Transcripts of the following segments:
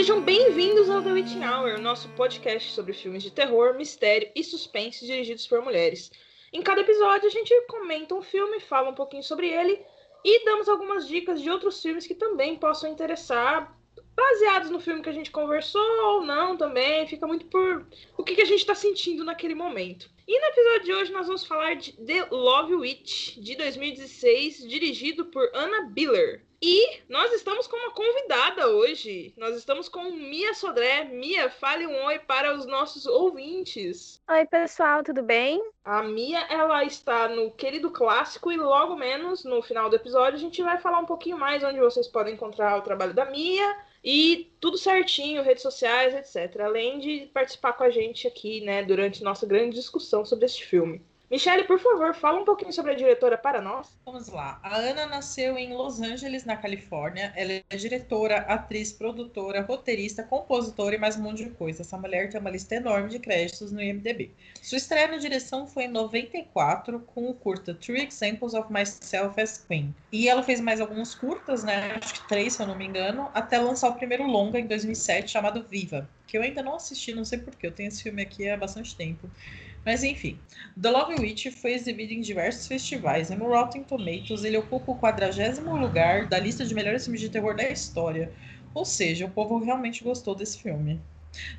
Sejam bem-vindos ao The Witching Hour, nosso podcast sobre filmes de terror, mistério e suspense dirigidos por mulheres. Em cada episódio, a gente comenta um filme, fala um pouquinho sobre ele e damos algumas dicas de outros filmes que também possam interessar, baseados no filme que a gente conversou ou não também. Fica muito por o que, que a gente está sentindo naquele momento. E no episódio de hoje nós vamos falar de The Love Witch, de 2016, dirigido por Anna Biller. E nós estamos com uma convidada hoje. Nós estamos com Mia Sodré. Mia, fale um oi para os nossos ouvintes. Oi, pessoal, tudo bem? A Mia, ela está no Querido Clássico e logo menos no final do episódio a gente vai falar um pouquinho mais onde vocês podem encontrar o trabalho da Mia e tudo certinho, redes sociais, etc. Além de participar com a gente aqui, né, durante nossa grande discussão sobre este filme. Michelle, por favor, fala um pouquinho sobre a diretora para nós. Vamos lá. A Ana nasceu em Los Angeles, na Califórnia. Ela é diretora, atriz, produtora, roteirista, compositora e mais um monte de coisa. Essa mulher tem uma lista enorme de créditos no IMDb. Sua estreia na direção foi em 94 com o curta Three Examples of Myself as Queen. E ela fez mais alguns curtas, né? Acho que três, se eu não me engano, até lançar o primeiro longa em 2007 chamado Viva, que eu ainda não assisti, não sei porquê. Eu tenho esse filme aqui há bastante tempo. Mas enfim, The Love Witch foi exibido em diversos festivais no Rotten Tomatoes ele ocupa o 40 lugar da lista de melhores filmes de terror da história. Ou seja, o povo realmente gostou desse filme.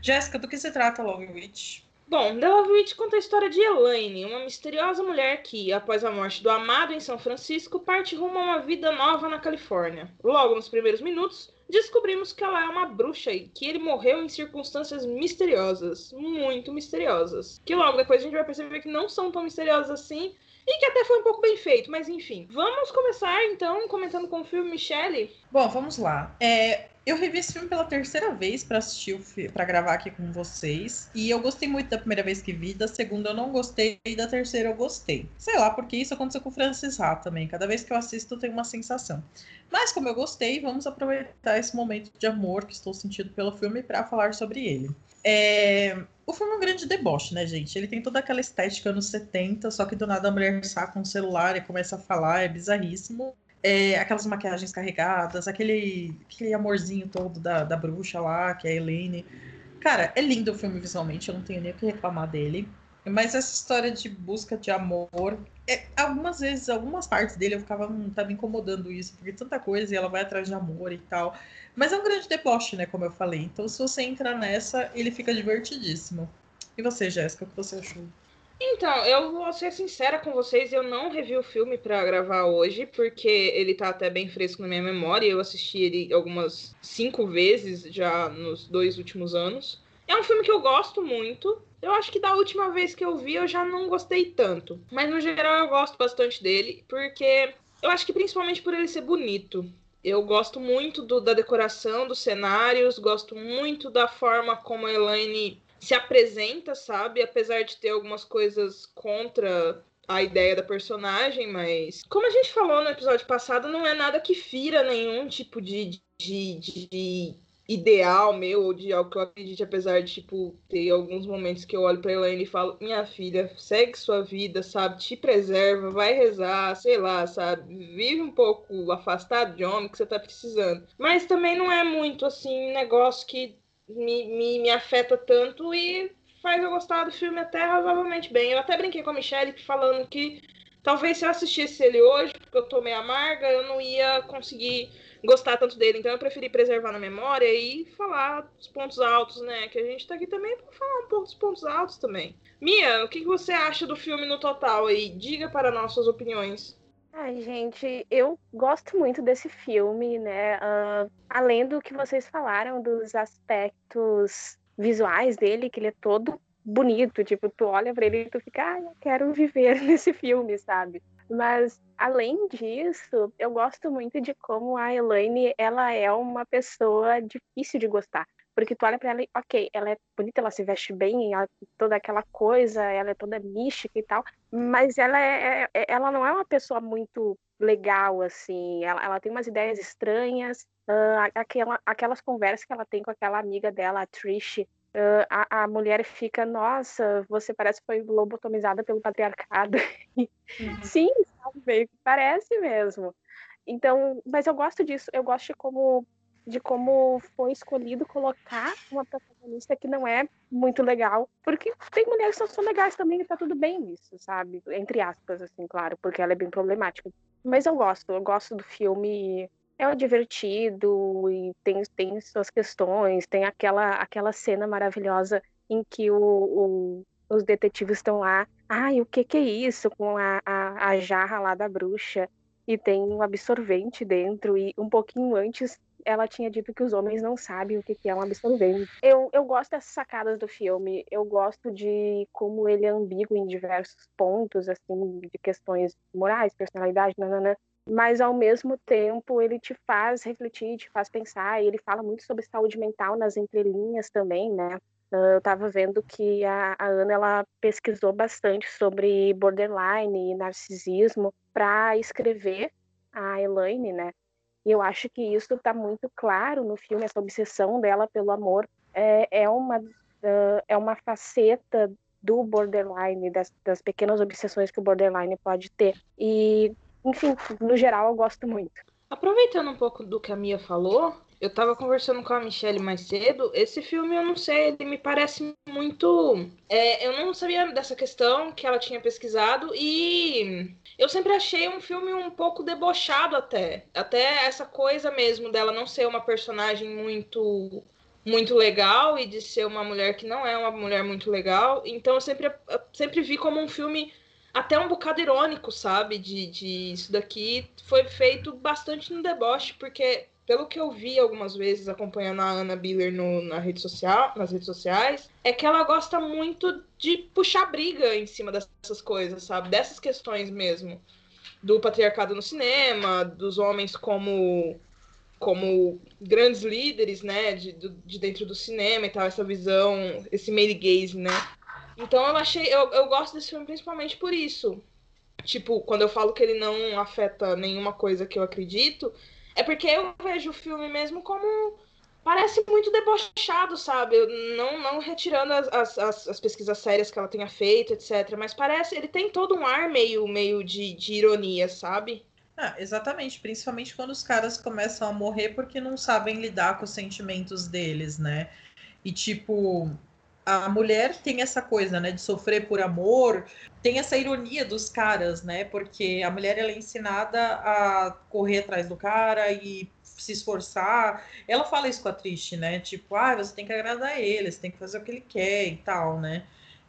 Jéssica, do que se trata Love Witch? Bom, The Love Witch conta a história de Elaine, uma misteriosa mulher que, após a morte do amado em São Francisco, parte rumo a uma vida nova na Califórnia. Logo nos primeiros minutos, descobrimos que ela é uma bruxa e que ele morreu em circunstâncias misteriosas, muito misteriosas. Que logo depois a gente vai perceber que não são tão misteriosas assim e que até foi um pouco bem feito, mas enfim. Vamos começar então comentando com o filme Michelle. Bom, vamos lá. É, eu revi esse filme pela terceira vez para assistir para gravar aqui com vocês. E eu gostei muito da primeira vez que vi, da segunda eu não gostei e da terceira eu gostei. Sei lá, porque isso aconteceu com o Francis Ha também. Cada vez que eu assisto eu tenho uma sensação. Mas como eu gostei, vamos aproveitar esse momento de amor que estou sentindo pelo filme para falar sobre ele. É... O filme é um grande deboche, né, gente? Ele tem toda aquela estética anos 70, só que do nada a mulher saca um celular e começa a falar, é bizarríssimo é, aquelas maquiagens carregadas, aquele, aquele amorzinho todo da, da bruxa lá, que é a Elaine. Cara, é lindo o filme visualmente, eu não tenho nem o que reclamar dele. Mas essa história de busca de amor, é, algumas vezes, algumas partes dele eu ficava, hum, tá me incomodando isso, porque tanta coisa e ela vai atrás de amor e tal. Mas é um grande deboche, né, como eu falei. Então, se você entrar nessa, ele fica divertidíssimo. E você, Jéssica, o que você achou? Então, eu vou ser sincera com vocês, eu não revi o filme para gravar hoje, porque ele tá até bem fresco na minha memória. Eu assisti ele algumas cinco vezes já nos dois últimos anos. É um filme que eu gosto muito. Eu acho que da última vez que eu vi eu já não gostei tanto. Mas no geral eu gosto bastante dele, porque eu acho que principalmente por ele ser bonito. Eu gosto muito do, da decoração, dos cenários, gosto muito da forma como a Elaine se apresenta, sabe? Apesar de ter algumas coisas contra a ideia da personagem, mas como a gente falou no episódio passado, não é nada que fira nenhum tipo de, de, de ideal meu ou de algo que eu acredite, apesar de tipo ter alguns momentos que eu olho para Elaine e falo: "Minha filha, segue sua vida, sabe? Te preserva, vai rezar, sei lá, sabe? Vive um pouco afastado de homem que você tá precisando". Mas também não é muito assim negócio que me, me, me afeta tanto e faz eu gostar do filme até razoavelmente bem. Eu até brinquei com a Michelle falando que talvez se eu assistisse ele hoje, porque eu tô meio amarga, eu não ia conseguir gostar tanto dele. Então eu preferi preservar na memória e falar dos pontos altos, né? Que a gente tá aqui também para falar um pouco dos pontos altos também. Mia, o que você acha do filme no total aí? Diga para nós suas opiniões. Ai, gente, eu gosto muito desse filme, né? Uh, além do que vocês falaram dos aspectos visuais dele, que ele é todo bonito, tipo, tu olha para ele e tu fica, ah, eu quero viver nesse filme, sabe? Mas além disso, eu gosto muito de como a Elaine, ela é uma pessoa difícil de gostar. Porque tu olha pra ela e, ok, ela é bonita, ela se veste bem, ela, toda aquela coisa, ela é toda mística e tal, mas ela, é, é, é, ela não é uma pessoa muito legal, assim, ela, ela tem umas ideias estranhas, uh, aquela, aquelas conversas que ela tem com aquela amiga dela, a Trish, uh, a, a mulher fica, nossa, você parece que foi lobotomizada pelo patriarcado. Uhum. Sim, sabe, parece mesmo. Então, mas eu gosto disso, eu gosto de como de como foi escolhido colocar uma protagonista que não é muito legal, porque tem mulheres que são legais também e tá tudo bem nisso, sabe? Entre aspas, assim, claro, porque ela é bem problemática. Mas eu gosto, eu gosto do filme, é divertido e tem, tem suas questões, tem aquela, aquela cena maravilhosa em que o, o os detetives estão lá, ai, o que que é isso? Com a, a, a jarra lá da bruxa, e tem um absorvente dentro, e um pouquinho antes ela tinha dito que os homens não sabem o que é um absorvente. Eu, eu gosto dessas sacadas do filme, eu gosto de como ele é ambíguo em diversos pontos, assim, de questões morais, personalidade, nanana, mas ao mesmo tempo ele te faz refletir, te faz pensar, e ele fala muito sobre saúde mental nas entrelinhas também, né? Eu estava vendo que a, a, Ana ela pesquisou bastante sobre borderline e narcisismo para escrever a Elaine, né? E eu acho que isso está muito claro no filme, essa obsessão dela pelo amor é, é uma uh, é uma faceta do borderline, das, das pequenas obsessões que o borderline pode ter. E, enfim, no geral, eu gosto muito. Aproveitando um pouco do que a Mia falou, eu tava conversando com a Michelle mais cedo. Esse filme, eu não sei, ele me parece muito. É, eu não sabia dessa questão que ela tinha pesquisado e eu sempre achei um filme um pouco debochado até. Até essa coisa mesmo dela não ser uma personagem muito muito legal e de ser uma mulher que não é uma mulher muito legal. Então eu sempre, eu sempre vi como um filme até um bocado irônico, sabe? De, de isso daqui foi feito bastante no deboche, porque pelo que eu vi algumas vezes acompanhando a Ana Biller no, na rede social, nas redes sociais, é que ela gosta muito de puxar briga em cima dessas coisas, sabe? Dessas questões mesmo. Do patriarcado no cinema, dos homens como como grandes líderes, né, de, de dentro do cinema e tal, essa visão, esse male gaze, né? Então eu achei, eu, eu gosto desse filme principalmente por isso. Tipo, quando eu falo que ele não afeta nenhuma coisa que eu acredito, é porque eu vejo o filme mesmo como. Parece muito debochado, sabe? Não, não retirando as, as, as pesquisas sérias que ela tenha feito, etc. Mas parece. Ele tem todo um ar meio, meio de, de ironia, sabe? Ah, exatamente, principalmente quando os caras começam a morrer porque não sabem lidar com os sentimentos deles, né? E tipo, a mulher tem essa coisa, né, de sofrer por amor, tem essa ironia dos caras, né, porque a mulher ela é ensinada a correr atrás do cara e se esforçar. Ela fala isso com a Trish, né, tipo, ah, você tem que agradar ele, você tem que fazer o que ele quer e tal, né.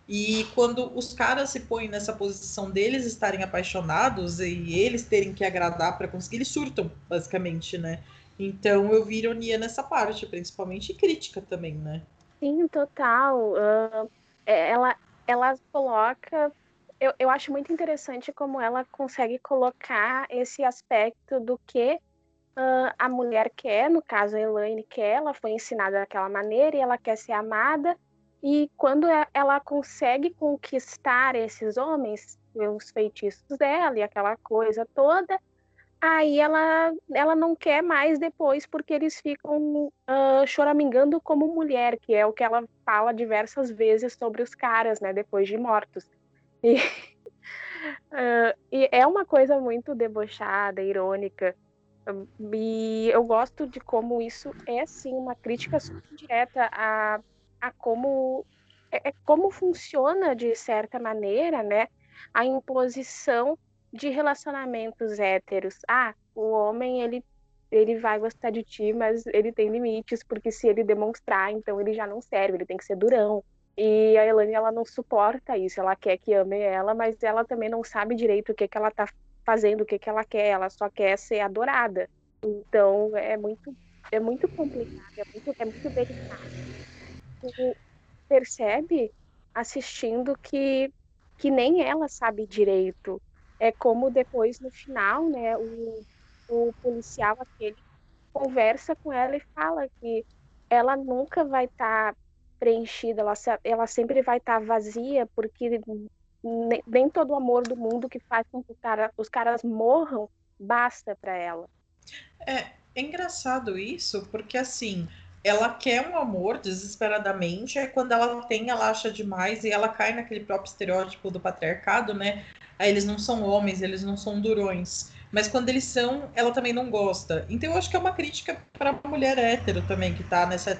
E quando os caras se põem nessa posição deles estarem apaixonados e eles terem que agradar para conseguir, eles surtam, basicamente, né. Então eu vi ironia nessa parte, principalmente crítica também, né. Sim, total. Uh, ela, ela coloca. Eu, eu acho muito interessante como ela consegue colocar esse aspecto do que uh, a mulher quer, no caso a Elaine quer, ela foi ensinada daquela maneira e ela quer ser amada. E quando é, ela consegue conquistar esses homens, os feitiços dela e aquela coisa toda, Aí ela, ela não quer mais depois, porque eles ficam uh, choramingando como mulher, que é o que ela fala diversas vezes sobre os caras, né, depois de mortos. E, uh, e é uma coisa muito debochada, irônica. E eu gosto de como isso é, sim, uma crítica direta a, a como, é, é como funciona, de certa maneira, né, a imposição de relacionamentos héteros. Ah, o homem, ele, ele vai gostar de ti, mas ele tem limites, porque se ele demonstrar, então ele já não serve, ele tem que ser durão. E a Elane, ela não suporta isso, ela quer que ame ela, mas ela também não sabe direito o que, que ela tá fazendo, o que, que ela quer, ela só quer ser adorada. Então, é muito, é muito complicado, é muito, é muito delicado. Tu percebe, assistindo, que, que nem ela sabe direito é como depois no final, né, o, o policial aquele conversa com ela e fala que ela nunca vai estar tá preenchida, ela, ela sempre vai estar tá vazia, porque nem, nem todo o amor do mundo que faz com que cara, os caras morram basta para ela. É, é engraçado isso, porque assim, ela quer um amor desesperadamente, é quando ela tem, ela acha demais e ela cai naquele próprio estereótipo do patriarcado, né? Aí eles não são homens, eles não são durões. mas quando eles são, ela também não gosta. Então eu acho que é uma crítica para a mulher hétero também, que está nessa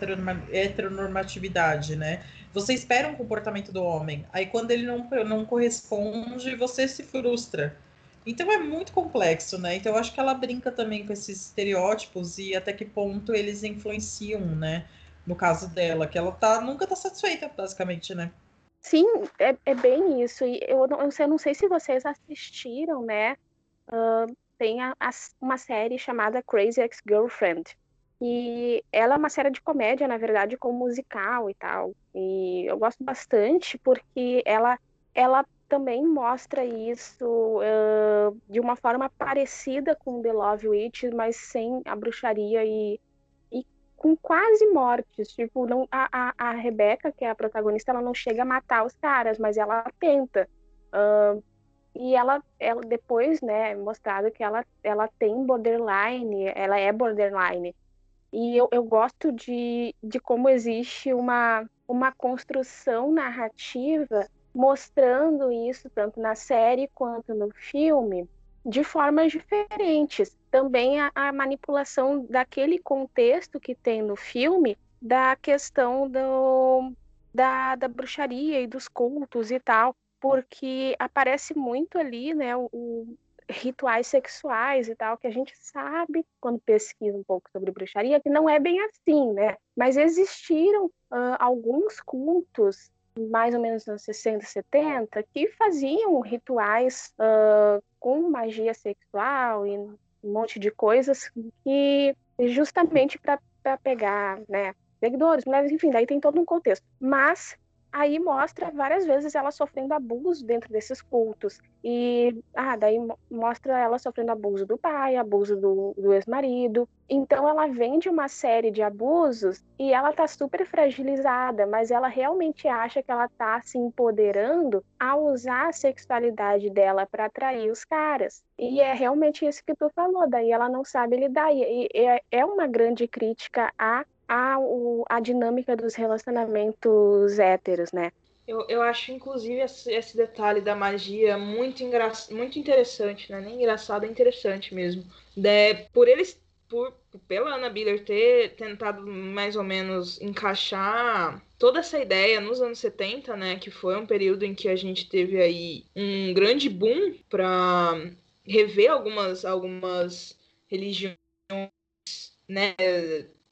heteronormatividade, né? Você espera um comportamento do homem, aí quando ele não, não corresponde, você se frustra. Então é muito complexo, né? Então eu acho que ela brinca também com esses estereótipos e até que ponto eles influenciam, né? No caso dela, que ela tá, nunca tá satisfeita, basicamente, né? Sim, é, é bem isso. E eu não, eu não sei se vocês assistiram, né? Uh, tem a, a, uma série chamada Crazy Ex-Girlfriend. E ela é uma série de comédia, na verdade, com musical e tal. E eu gosto bastante porque ela, ela também mostra isso uh, de uma forma parecida com The Love Witch, mas sem a bruxaria e, com quase mortes. Tipo, não, a, a, a Rebecca, que é a protagonista, ela não chega a matar os caras, mas ela tenta. Uh, e ela, ela depois, né, é mostrado que ela, ela tem borderline, ela é borderline. E eu, eu gosto de, de como existe uma, uma construção narrativa mostrando isso tanto na série quanto no filme de formas diferentes. Também a, a, manipulação daquele contexto que tem no filme da questão do, da, da bruxaria e dos cultos e tal, porque aparece muito ali, né, o, o rituais sexuais e tal, que a gente sabe quando pesquisa um pouco sobre bruxaria que não é bem assim, né? Mas existiram uh, alguns cultos mais ou menos nos 60, 70, que faziam rituais uh, com magia sexual e um monte de coisas que justamente para pegar, né, seguidores, mulheres, enfim, daí tem todo um contexto. Mas aí mostra várias vezes ela sofrendo abuso dentro desses cultos. E ah, daí mostra ela sofrendo abuso do pai, abuso do, do ex-marido. Então ela vem de uma série de abusos e ela tá super fragilizada, mas ela realmente acha que ela tá se empoderando ao usar a sexualidade dela para atrair os caras. E é realmente isso que tu falou, daí ela não sabe lidar. E, é, é uma grande crítica a a, o, a dinâmica dos relacionamentos héteros, né? Eu, eu acho, inclusive, esse, detalhe da magia muito, engra... muito interessante, né? Nem engraçado, é interessante mesmo. De, por eles, por, pela Ana Biller ter tentado mais ou menos encaixar toda essa ideia nos anos 70, né? Que foi um período em que a gente teve aí um grande boom para rever algumas, algumas religiões, né?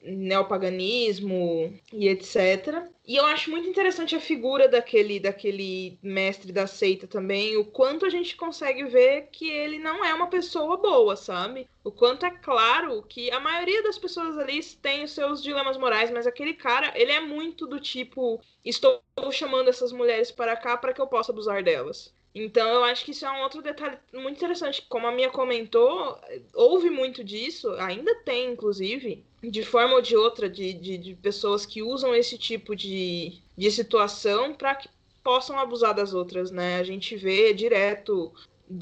Neopaganismo e etc. E eu acho muito interessante a figura daquele, daquele mestre da seita também, o quanto a gente consegue ver que ele não é uma pessoa boa, sabe? O quanto é claro que a maioria das pessoas ali tem os seus dilemas morais, mas aquele cara, ele é muito do tipo: estou chamando essas mulheres para cá para que eu possa abusar delas. Então eu acho que isso é um outro detalhe muito interessante. Como a minha comentou, houve muito disso, ainda tem, inclusive, de forma ou de outra, de, de, de pessoas que usam esse tipo de, de situação para que possam abusar das outras, né? A gente vê direto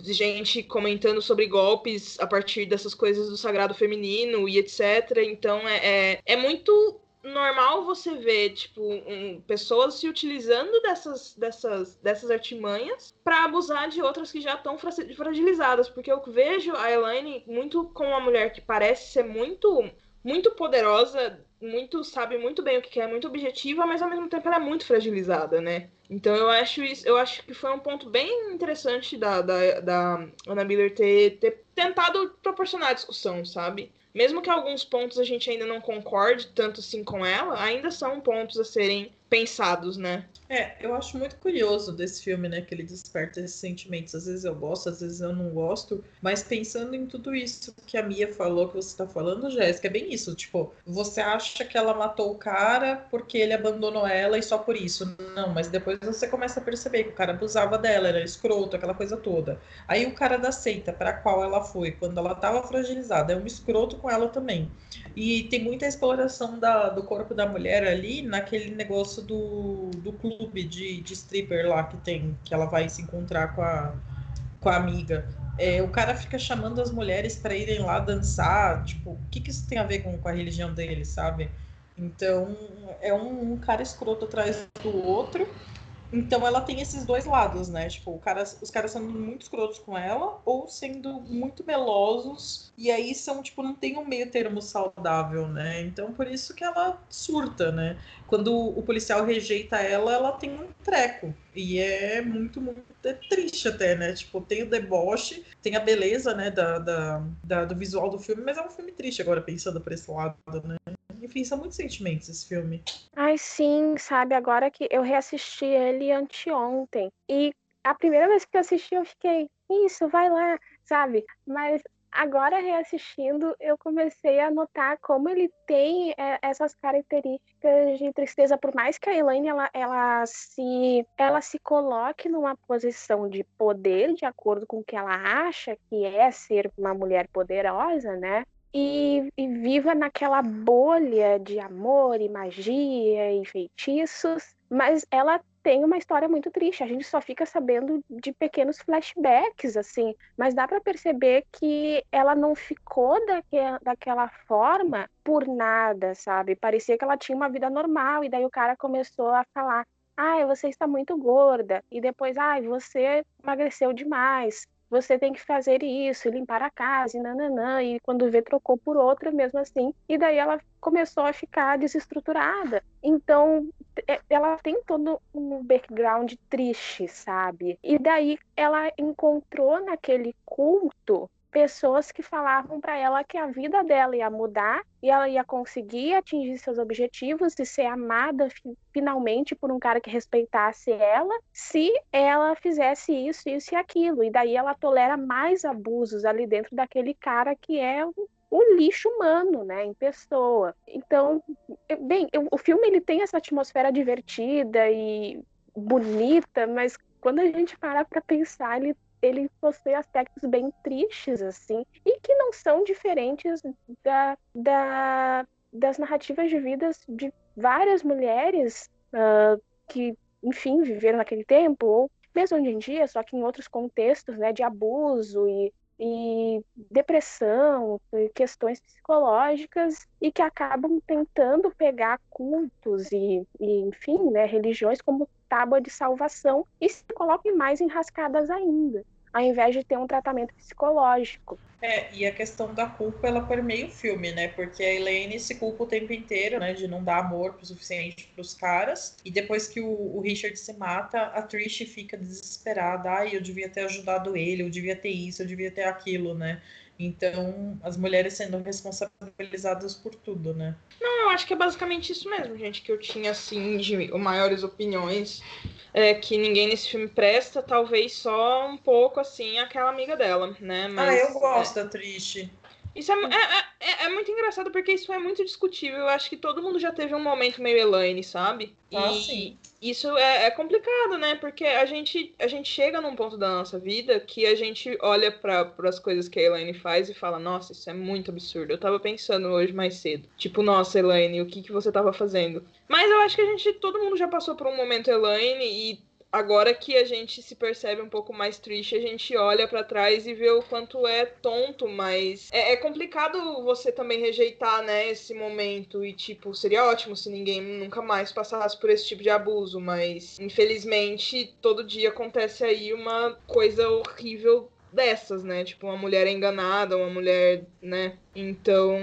gente comentando sobre golpes a partir dessas coisas do sagrado feminino e etc. Então é, é, é muito normal você ver, tipo, um, pessoas se utilizando dessas, dessas, dessas artimanhas para abusar de outras que já estão fragilizadas. Porque eu vejo a Elaine muito como uma mulher que parece ser muito, muito poderosa, muito sabe muito bem o que é, muito objetiva, mas ao mesmo tempo ela é muito fragilizada, né? Então eu acho isso, eu acho que foi um ponto bem interessante da, da, da Ana Miller ter, ter tentado proporcionar a discussão, sabe? Mesmo que alguns pontos a gente ainda não concorde tanto assim com ela, ainda são pontos a serem pensados, né? É, eu acho muito curioso desse filme, né? Que ele desperta esses sentimentos. Às vezes eu gosto, às vezes eu não gosto. Mas pensando em tudo isso que a Mia falou, que você tá falando, Jéssica, é bem isso. Tipo, você acha que ela matou o cara porque ele abandonou ela e só por isso. Não, mas depois você começa a perceber que o cara abusava dela, era escroto, aquela coisa toda. Aí o cara da seita para qual ela foi, quando ela tava fragilizada, é um escroto com ela também. E tem muita exploração da, do corpo da mulher ali naquele negócio do, do clube de, de stripper lá que tem, que ela vai se encontrar com a, com a amiga. É, o cara fica chamando as mulheres para irem lá dançar. Tipo, o que, que isso tem a ver com, com a religião dele, sabe? Então, é um, um cara escroto atrás do outro. Então ela tem esses dois lados, né? Tipo, cara, os caras sendo muito escrotos com ela ou sendo muito melosos. E aí são, tipo, não tem um meio termo saudável, né? Então por isso que ela surta, né? Quando o policial rejeita ela, ela tem um treco. E é muito, muito é triste até, né? Tipo, tem o deboche, tem a beleza, né, da, da, da, do visual do filme, mas é um filme triste agora, pensando por esse lado, né? Enfim, são muitos sentimentos esse filme. Ai, sim, sabe? Agora que eu reassisti ele anteontem. E a primeira vez que eu assisti, eu fiquei, isso, vai lá, sabe? Mas agora reassistindo, eu comecei a notar como ele tem é, essas características de tristeza, por mais que a Elaine ela, ela se ela se coloque numa posição de poder de acordo com o que ela acha que é ser uma mulher poderosa, né? E, e, viva naquela bolha de amor e magia e feitiços, mas ela tem uma história muito triste. A gente só fica sabendo de pequenos flashbacks, assim, mas dá para perceber que ela não ficou daque, daquela forma por nada, sabe? Parecia que ela tinha uma vida normal, e daí o cara começou a falar. Ai, você está muito gorda. E depois, ai, você emagreceu demais você tem que fazer isso, limpar a casa, e nananã, e quando vê, trocou por outra mesmo assim, e daí ela começou a ficar desestruturada. Então, é, ela tem todo um background triste, sabe? E daí ela encontrou naquele culto pessoas que falavam para ela que a vida dela ia mudar e ela ia conseguir atingir seus objetivos e ser amada finalmente por um cara que respeitasse ela, se ela fizesse isso, isso e aquilo. E daí ela tolera mais abusos ali dentro daquele cara que é o lixo humano, né, em pessoa. Então, bem, o filme ele tem essa atmosfera divertida e bonita, mas quando a gente para para pensar, ele ele possui aspectos bem tristes, assim, e que não são diferentes da, da, das narrativas de vidas de várias mulheres uh, que, enfim, viveram naquele tempo, ou mesmo hoje em dia, só que em outros contextos, né, de abuso e, e depressão, e questões psicológicas, e que acabam tentando pegar cultos e, e enfim, né, religiões como tábua de salvação e se colocam mais enrascadas ainda, ao invés de ter um tratamento psicológico. É, e a questão da culpa, ela permeia o filme, né? Porque a Elaine se culpa o tempo inteiro, né? De não dar amor o suficiente para os caras. E depois que o, o, Richard se mata, a Trish fica desesperada. Ai, eu devia ter ajudado ele, eu devia ter isso, eu devia ter aquilo, né? Então, as mulheres sendo responsabilizadas por tudo, né? Não, eu acho que é basicamente isso mesmo, gente, que eu tinha, assim, de maiores opiniões. É, que ninguém nesse filme presta, talvez só um pouco, assim, aquela amiga dela, né? Mas, ah, eu gosto é... da Triste. Isso é, é, é, é, muito engraçado porque isso é muito discutível. Eu acho que todo mundo já teve um momento meio Elaine, sabe? Ah, e sim. isso é, é, complicado, né? Porque a gente, a gente chega num ponto da nossa vida que a gente olha para as coisas que a Elaine faz e fala: Nossa, isso é muito absurdo. Eu tava pensando hoje mais cedo. Tipo, nossa, Elaine, o que, que você tava fazendo? Mas eu acho que a gente, todo mundo já passou por um momento Elaine e agora que a gente se percebe um pouco mais triste, a gente olha para trás e vê o quanto é tonto, mas é, é, complicado você também rejeitar, né, esse momento e tipo, seria ótimo se ninguém nunca mais passasse por esse tipo de abuso, mas infelizmente todo dia acontece aí uma coisa horrível dessas, né? Tipo, uma mulher enganada, uma mulher, né? Então,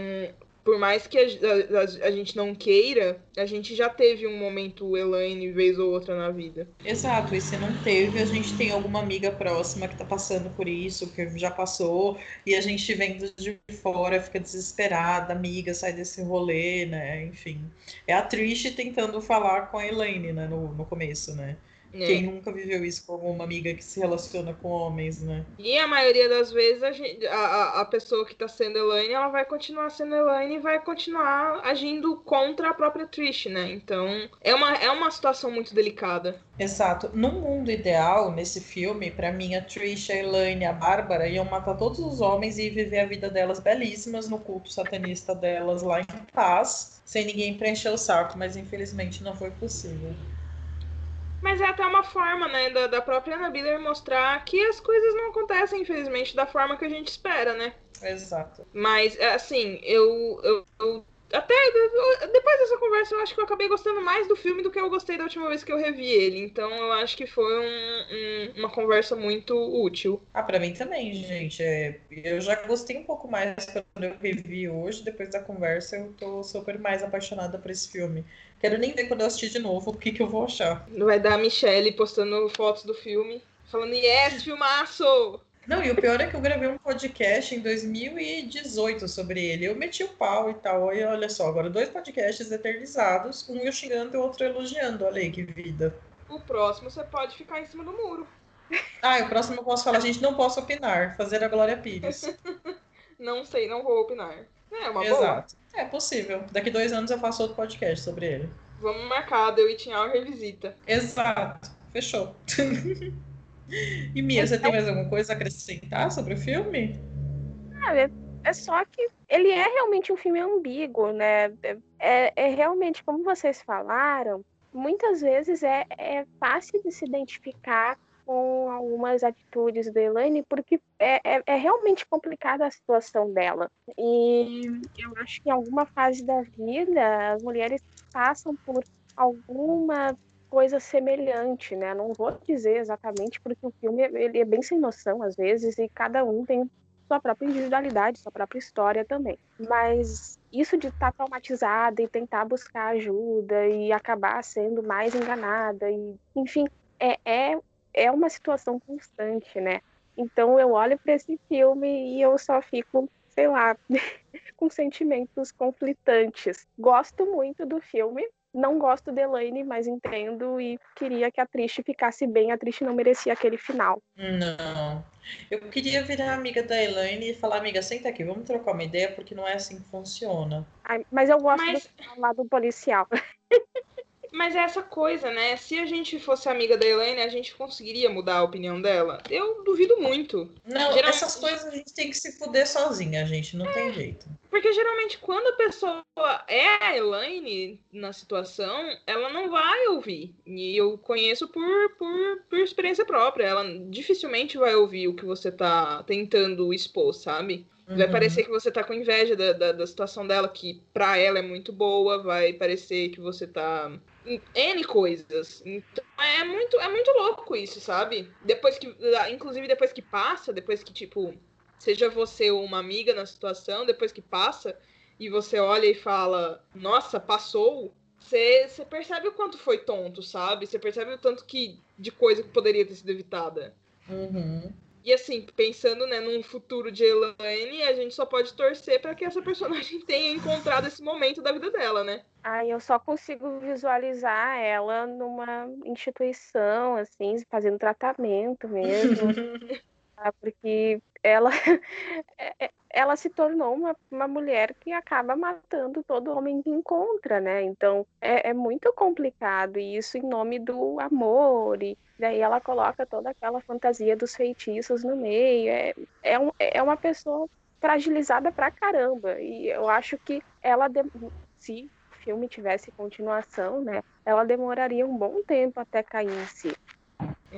por mais que a, a, a, gente não queira, a gente já teve um momento Elaine vez ou outra na vida. Exato, e se não teve, a gente tem alguma amiga próxima que tá passando por isso, que já passou, e a gente vendo de fora fica desesperada, amiga, sai desse rolê, né? Enfim. É a Trish tentando falar com a Elaine, né, no, no começo, né? É. Quem nunca viveu isso com uma amiga que se relaciona com homens, né? E a maioria das vezes a, gente, a, a pessoa que tá sendo Elaine, ela vai continuar sendo Elaine e vai continuar agindo contra a própria Trish, né? Então é uma, é uma situação muito delicada. Exato. No mundo ideal, nesse filme, para mim, a Trish, a Elaine e a Bárbara iam matar todos os homens e viver a vida delas belíssimas no culto satanista delas lá em paz, sem ninguém preencher o saco, mas infelizmente não foi possível. Mas é até uma forma, né, da, da própria Ana Biller mostrar que as coisas não acontecem, infelizmente, da forma que a gente espera, né? Exato. Mas, é, assim, eu, eu, eu até depois dessa conversa, eu acho que eu acabei gostando mais do filme do que eu gostei da última vez que eu revi ele. Então eu acho que foi um, um, uma conversa muito útil. Ah, pra mim também, gente. É, eu já gostei um pouco mais quando eu revi hoje. Depois da conversa, eu tô super mais apaixonada por esse filme. Quero nem ver quando eu assistir de novo o que, que eu vou achar. Vai dar a Michelle postando fotos do filme, falando: Yes, filmaço! Não, e o pior é que eu gravei um podcast em 2018 sobre ele. Eu meti o pau e tal. E olha só, agora dois podcasts eternizados, um eu xingando e o outro elogiando. Olha aí que vida. O próximo você pode ficar em cima do muro. Ah, o próximo eu posso falar, a gente não posso opinar, fazer a Glória Pires. não sei, não vou opinar. É uma Exato. boa. É possível. Daqui dois anos eu faço outro podcast sobre ele. Vamos marcar, The Witching Hour revisita. Exato. Fechou. E Mia, você tem mais alguma coisa a acrescentar sobre o filme? Ah, é, é só que ele é realmente um filme ambíguo, né? É, é realmente, como vocês falaram, muitas vezes é, é fácil de se identificar com algumas atitudes da Elaine, porque é, é, é, realmente complicada a situação dela. E eu acho que em alguma fase da vida, as mulheres passam por alguma coisa semelhante, né? Não vou dizer exatamente porque o filme ele é bem sem noção às vezes e cada um tem sua própria individualidade, sua própria história também. Mas isso de estar tá traumatizada e tentar buscar ajuda e acabar sendo mais enganada e, enfim, é, é, é uma situação constante, né? Então eu olho para esse filme e eu só fico, sei lá, com sentimentos conflitantes. Gosto muito do filme, não gosto de Elaine, mas entendo e queria que a Triste ficasse bem. A Triste não merecia aquele final. Não. Eu queria virar amiga da Elaine e falar, amiga, senta aqui, vamos trocar uma ideia, porque não é assim que funciona. Ai, mas eu gosto mas... do lado policial. Mas é essa coisa, né? Se a gente fosse amiga da Elaine, a gente conseguiria mudar a opinião dela? Eu duvido muito. Não, geralmente... essas coisas a gente tem que se fuder sozinha, gente. Não é, tem jeito. Porque geralmente quando a pessoa é a Elaine na situação, ela não vai ouvir. E eu conheço por, por, por experiência própria. Ela dificilmente vai ouvir o que você tá tentando expor, sabe? Vai uhum. parecer que você tá com inveja da, da, da, situação dela, que pra ela é muito boa. Vai parecer que você tá N coisas. Então é muito, é muito louco isso, sabe? Depois que. Inclusive depois que passa, depois que, tipo, seja você ou uma amiga na situação, depois que passa, e você olha e fala, nossa, passou, você, você percebe o quanto foi tonto, sabe? Você percebe o tanto que de coisa que poderia ter sido evitada. Uhum. E assim, pensando né, num futuro de Elaine, a gente só pode torcer para que essa personagem tenha encontrado esse momento da vida dela, né? Ah, eu só consigo visualizar ela numa instituição, assim, fazendo tratamento mesmo. porque ela, é, é, ela se tornou uma, uma mulher que acaba matando todo homem que encontra, né? Então é, é muito complicado, e isso em nome do amor e Daí ela coloca toda aquela fantasia dos feitiços no meio. É, é, um, é uma pessoa fragilizada pra caramba. E eu acho que ela, se o filme tivesse continuação, né, ela demoraria um bom tempo até cair em si.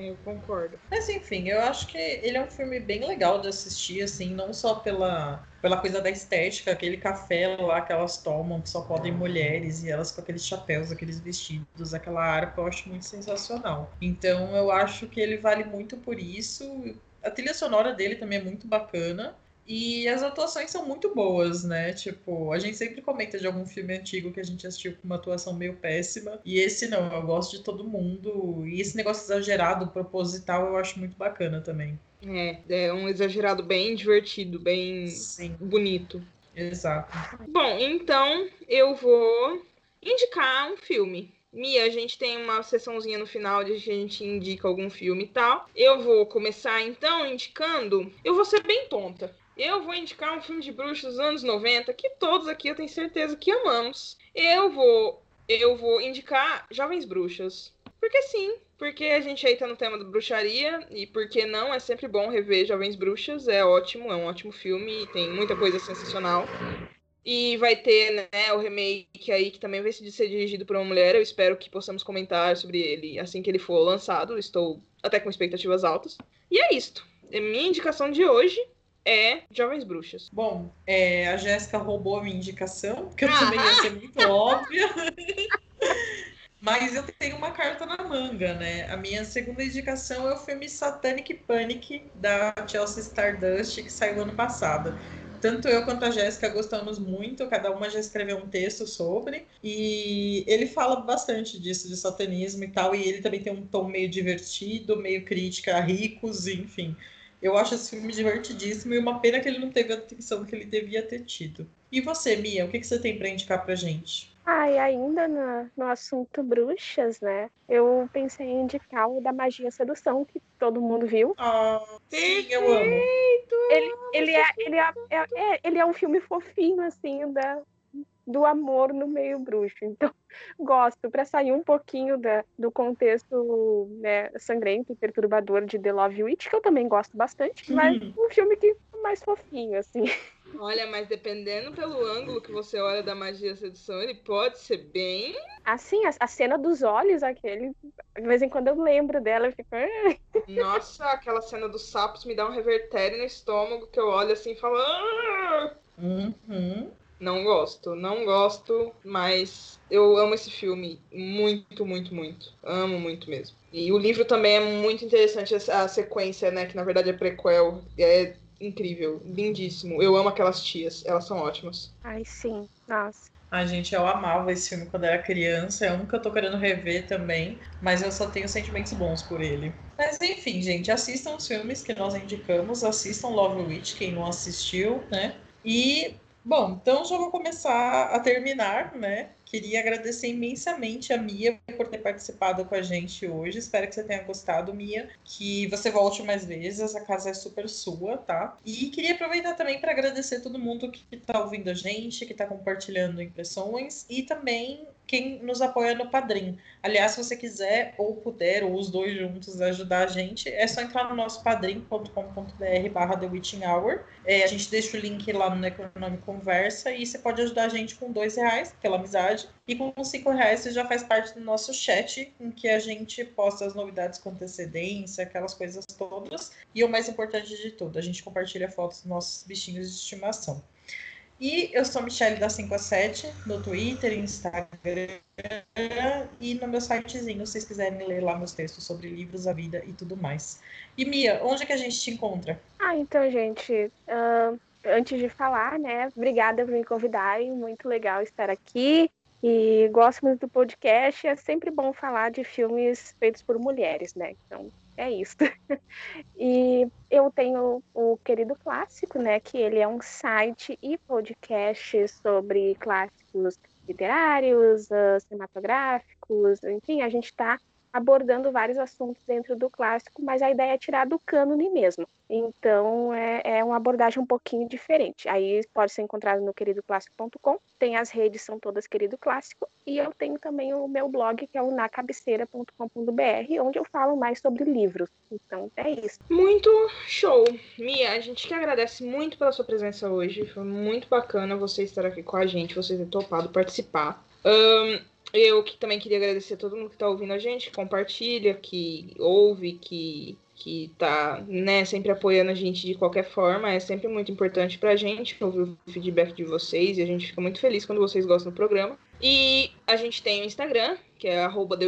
Eu concordo. Mas enfim, eu acho que ele é um filme bem legal de assistir, assim, não só pela, pela coisa da estética, aquele café lá que elas tomam, que só podem mulheres, e elas com aqueles chapéus, aqueles vestidos, aquela harpa, eu acho muito sensacional. Então eu acho que ele vale muito por isso. A trilha sonora dele também é muito bacana. E as atuações são muito boas, né? Tipo, a gente sempre comenta de algum filme antigo que a gente assistiu com uma atuação meio péssima. E esse não, eu gosto de todo mundo. E esse negócio exagerado, proposital, eu acho muito bacana também. É, é um exagerado bem divertido, bem Sim. bonito. Exato. Bom, então eu vou indicar um filme. Mia, a gente tem uma sessãozinha no final de a gente indica algum filme e tal. Eu vou começar então indicando. Eu vou ser bem tonta. Eu vou indicar um filme de bruxas dos anos 90 que todos aqui eu tenho certeza que amamos. Eu vou eu vou indicar Jovens Bruxas. Porque sim, porque a gente aí tá no tema da bruxaria e porque não é sempre bom rever Jovens Bruxas, é ótimo, é um ótimo filme, tem muita coisa sensacional. E vai ter né, o remake aí que também vai ser dirigido por uma mulher. Eu espero que possamos comentar sobre ele assim que ele for lançado. Estou até com expectativas altas. E é isto. É minha indicação de hoje é Jovens Bruxas. Bom, é, a Jéssica roubou a minha indicação, porque eu também ia ser muito óbvia. Mas eu tenho uma carta na manga, né? A minha segunda indicação é o filme Satanic Panic, da Chelsea Stardust, que saiu ano passado. Tanto eu quanto a Jéssica gostamos muito, cada uma já escreveu um texto sobre, e ele fala bastante disso, de satanismo e tal, e ele também tem um tom meio divertido, meio crítica a ricos, enfim. Eu acho esse filme divertidíssimo e uma pena que ele não teve a atenção que ele devia ter tido. E você, Mia, o que, que você tem para indicar pra gente? Ah, e ainda no, no assunto bruxas, né? Eu pensei em indicar o da Magia Sedução, que todo mundo viu. Ah, sim, eu amo. Ele, ele, é, ele, é, é, é, ele é um filme fofinho, assim, da, do amor no meio bruxo. Então, gosto, para sair um pouquinho da, do contexto né, sangrento e perturbador de The Love Witch, que eu também gosto bastante, mas uhum. um filme que é mais fofinho, assim. Olha, mas dependendo pelo ângulo que você olha da magia sedução, ele pode ser bem. Assim, a, a cena dos olhos, aquele. De vez em quando eu lembro dela, e fico. Nossa, aquela cena dos sapos me dá um revertério no estômago que eu olho assim e falo. Uhum. Não gosto, não gosto, mas eu amo esse filme muito, muito, muito. Amo muito mesmo. E o livro também é muito interessante, a sequência, né? Que na verdade é prequel. É incrível, lindíssimo. Eu amo aquelas tias, elas são ótimas. Ai, sim, nossa. Ai, gente, eu amava esse filme quando era criança. É um que eu tô querendo rever também, mas eu só tenho sentimentos bons por ele. Mas enfim, gente, assistam os filmes que nós indicamos, assistam Love Witch, quem não assistiu, né? E, bom, então já vou começar a terminar, né? Queria agradecer imensamente a Mia por ter participado com a gente hoje. Espero que você tenha gostado, Mia. Que você volte mais vezes. A casa é super sua, tá? E queria aproveitar também para agradecer todo mundo que está ouvindo a gente, que está compartilhando impressões e também quem nos apoia no Padrim. Aliás, se você quiser ou puder, ou os dois juntos, ajudar a gente, é só entrar no nosso padrim.com.br barra The Witching Hour. É, a gente deixa o link lá no Necronome Conversa e você pode ajudar a gente com dois reais, pela amizade, e com cinco reais você já faz parte do nosso chat, em que a gente posta as novidades com antecedência, aquelas coisas todas. E o mais importante de tudo, a gente compartilha fotos dos nossos bichinhos de estimação. E eu sou Michelle da 5 a 7 no Twitter, Instagram e no meu sitezinho, se vocês quiserem ler lá meus textos sobre livros, a vida e tudo mais. E Mia, onde é que a gente te encontra? Ah, então, gente, uh, antes de falar, né, obrigada por me convidarem, muito legal estar aqui. E gosto muito do podcast, é sempre bom falar de filmes feitos por mulheres, né? Então, é isso. e eu tenho o Querido Clássico, né? Que ele é um site e podcast sobre clássicos literários, uh, cinematográficos, enfim, a gente está abordando vários assuntos dentro do clássico, mas a ideia é tirar do cânone mesmo. Então é, é, uma abordagem um pouquinho diferente. Aí pode ser encontrado no queridoclássico.com. Tem as redes, são todas Querido Clássico. E eu tenho também o meu blog, que é o nacabeceira.com.br, onde eu falo mais sobre livros. Então é isso. Muito show! Mia, a gente que agradece muito pela sua presença hoje. Foi muito bacana você estar aqui com a gente, você ter topado participar. Um, eu que também queria agradecer a todo mundo que está ouvindo a gente, que compartilha, que ouve, que, que tá né, sempre apoiando a gente de qualquer forma. É sempre muito importante para a gente ouvir o feedback de vocês e a gente fica muito feliz quando vocês gostam do programa. E a gente tem o Instagram, que é arroba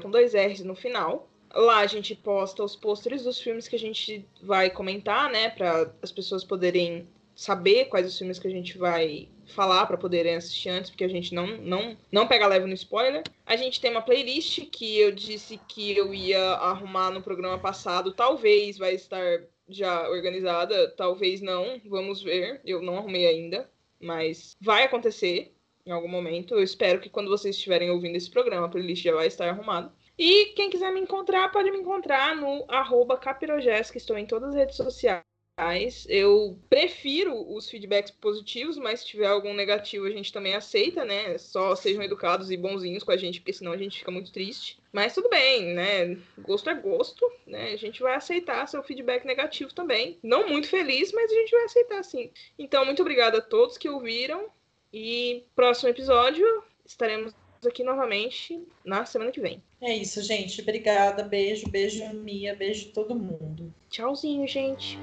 com dois R's no final. Lá a gente posta os pôsteres dos filmes que a gente vai comentar, né? Para as pessoas poderem saber quais os filmes que a gente vai falar para poderem assistir antes, porque a gente não, não, não pega leve no spoiler. A gente tem uma playlist que eu disse que eu ia arrumar no programa passado, talvez vai estar já organizada, talvez não, vamos ver. Eu não arrumei ainda, mas vai acontecer em algum momento. Eu espero que quando vocês estiverem ouvindo esse programa, a playlist já vai estar arrumada. E quem quiser me encontrar, pode me encontrar no arroba que estou em todas as redes sociais. Eu prefiro os feedbacks positivos, mas se tiver algum negativo a gente também aceita, né? Só sejam educados e bonzinhos com a gente, porque senão a gente fica muito triste. Mas tudo bem, né? Gosto é gosto, né? A gente vai aceitar seu feedback negativo também. Não muito feliz, mas a gente vai aceitar sim. Então, muito obrigada a todos que ouviram. E próximo episódio estaremos aqui novamente na semana que vem. É isso, gente. Obrigada. Beijo, beijo, Mia. Beijo todo mundo. Tchauzinho, gente.